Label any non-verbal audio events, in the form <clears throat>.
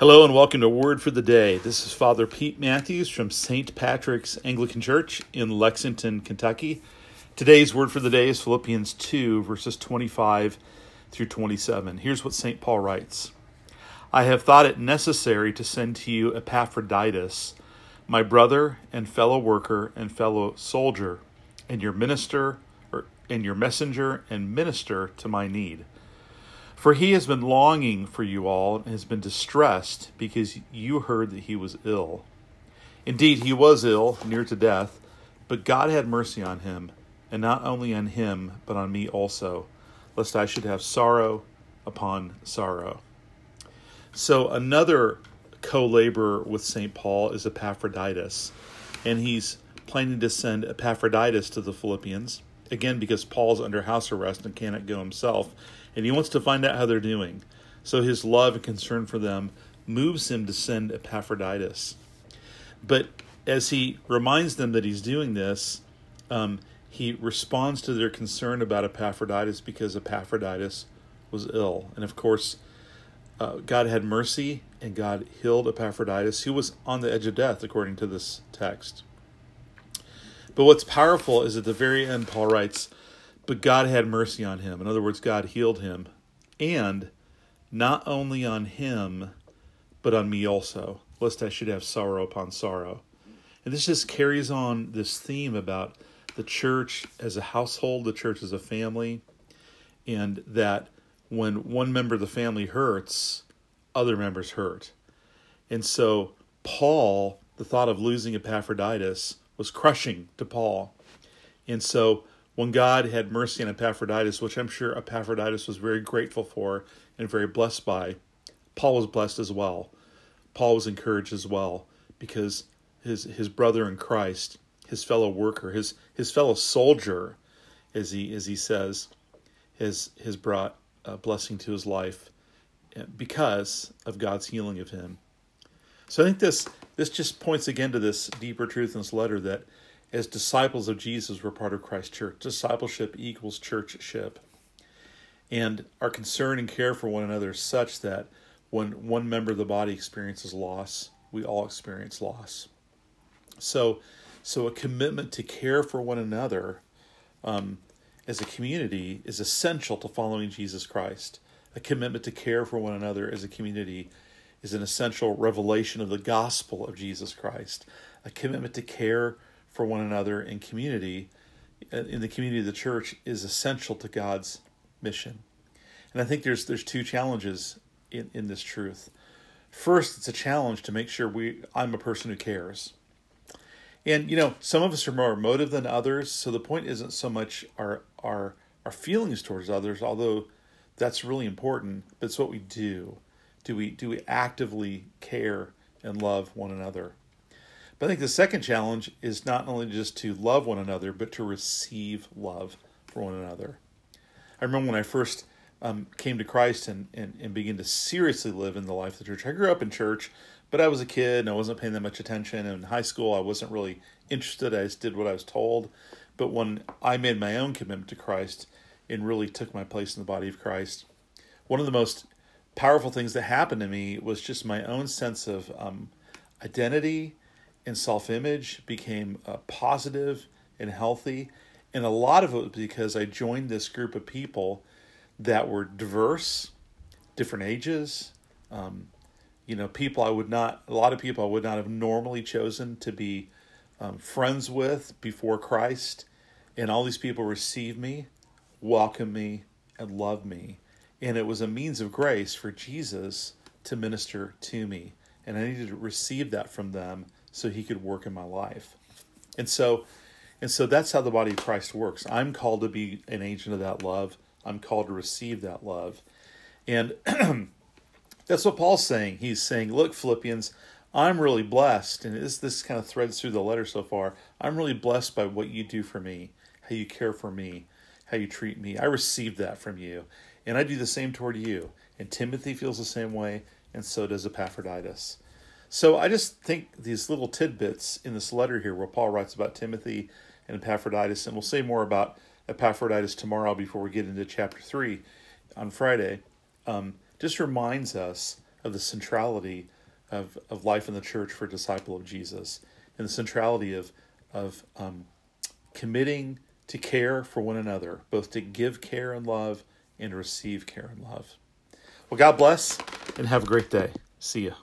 Hello and welcome to Word for the Day. This is Father Pete Matthews from St. Patrick's Anglican Church in Lexington, Kentucky. Today's Word for the Day is Philippians 2, verses 25 through 27. Here's what St. Paul writes I have thought it necessary to send to you Epaphroditus, my brother and fellow worker and fellow soldier, and your minister, or, and your messenger and minister to my need for he has been longing for you all and has been distressed because you heard that he was ill. Indeed, he was ill, near to death, but God had mercy on him, and not only on him, but on me also, lest I should have sorrow upon sorrow. So, another co laborer with St. Paul is Epaphroditus, and he's planning to send Epaphroditus to the Philippians, again, because Paul's under house arrest and cannot go himself and he wants to find out how they're doing. So his love and concern for them moves him to send Epaphroditus. But as he reminds them that he's doing this, um, he responds to their concern about Epaphroditus because Epaphroditus was ill. And of course, uh, God had mercy and God healed Epaphroditus, who was on the edge of death, according to this text. But what's powerful is at the very end, Paul writes, but God had mercy on him. In other words, God healed him. And not only on him, but on me also, lest I should have sorrow upon sorrow. And this just carries on this theme about the church as a household, the church as a family, and that when one member of the family hurts, other members hurt. And so, Paul, the thought of losing Epaphroditus was crushing to Paul. And so, when God had mercy on Epaphroditus, which I'm sure Epaphroditus was very grateful for and very blessed by, Paul was blessed as well. Paul was encouraged as well because his his brother in Christ, his fellow worker, his his fellow soldier, as he as he says, has has brought a blessing to his life eh, because of God's healing of him. So I think this this just points again to this deeper truth in this letter that as disciples of Jesus, we're part of Christ's church. Discipleship equals churchship. And our concern and care for one another is such that when one member of the body experiences loss, we all experience loss. So, so a commitment to care for one another um, as a community is essential to following Jesus Christ. A commitment to care for one another as a community is an essential revelation of the gospel of Jesus Christ. A commitment to care for one another in community, in the community of the church, is essential to God's mission. And I think there's there's two challenges in, in this truth. First, it's a challenge to make sure we I'm a person who cares. And you know, some of us are more emotive than others, so the point isn't so much our our our feelings towards others, although that's really important, but it's what we do. Do we do we actively care and love one another? But I think the second challenge is not only just to love one another, but to receive love for one another. I remember when I first um, came to Christ and, and, and began to seriously live in the life of the church. I grew up in church, but I was a kid and I wasn't paying that much attention. And in high school, I wasn't really interested. I just did what I was told. But when I made my own commitment to Christ and really took my place in the body of Christ, one of the most powerful things that happened to me was just my own sense of um, identity and self image became uh, positive and healthy. And a lot of it was because I joined this group of people that were diverse, different ages. Um, you know, people I would not, a lot of people I would not have normally chosen to be um, friends with before Christ. And all these people received me, welcomed me, and loved me. And it was a means of grace for Jesus to minister to me. And I needed to receive that from them so he could work in my life. And so and so that's how the body of Christ works. I'm called to be an agent of that love. I'm called to receive that love. And <clears throat> that's what Paul's saying. He's saying, look, Philippians, I'm really blessed. And this, this kind of threads through the letter so far. I'm really blessed by what you do for me, how you care for me, how you treat me. I received that from you. And I do the same toward you. And Timothy feels the same way, and so does Epaphroditus. So I just think these little tidbits in this letter here, where Paul writes about Timothy and Epaphroditus, and we'll say more about Epaphroditus tomorrow before we get into chapter three on Friday, um, just reminds us of the centrality of, of life in the church for a disciple of Jesus and the centrality of, of um, committing to care for one another, both to give care and love and receive care and love. Well, God bless and have a great day. See ya.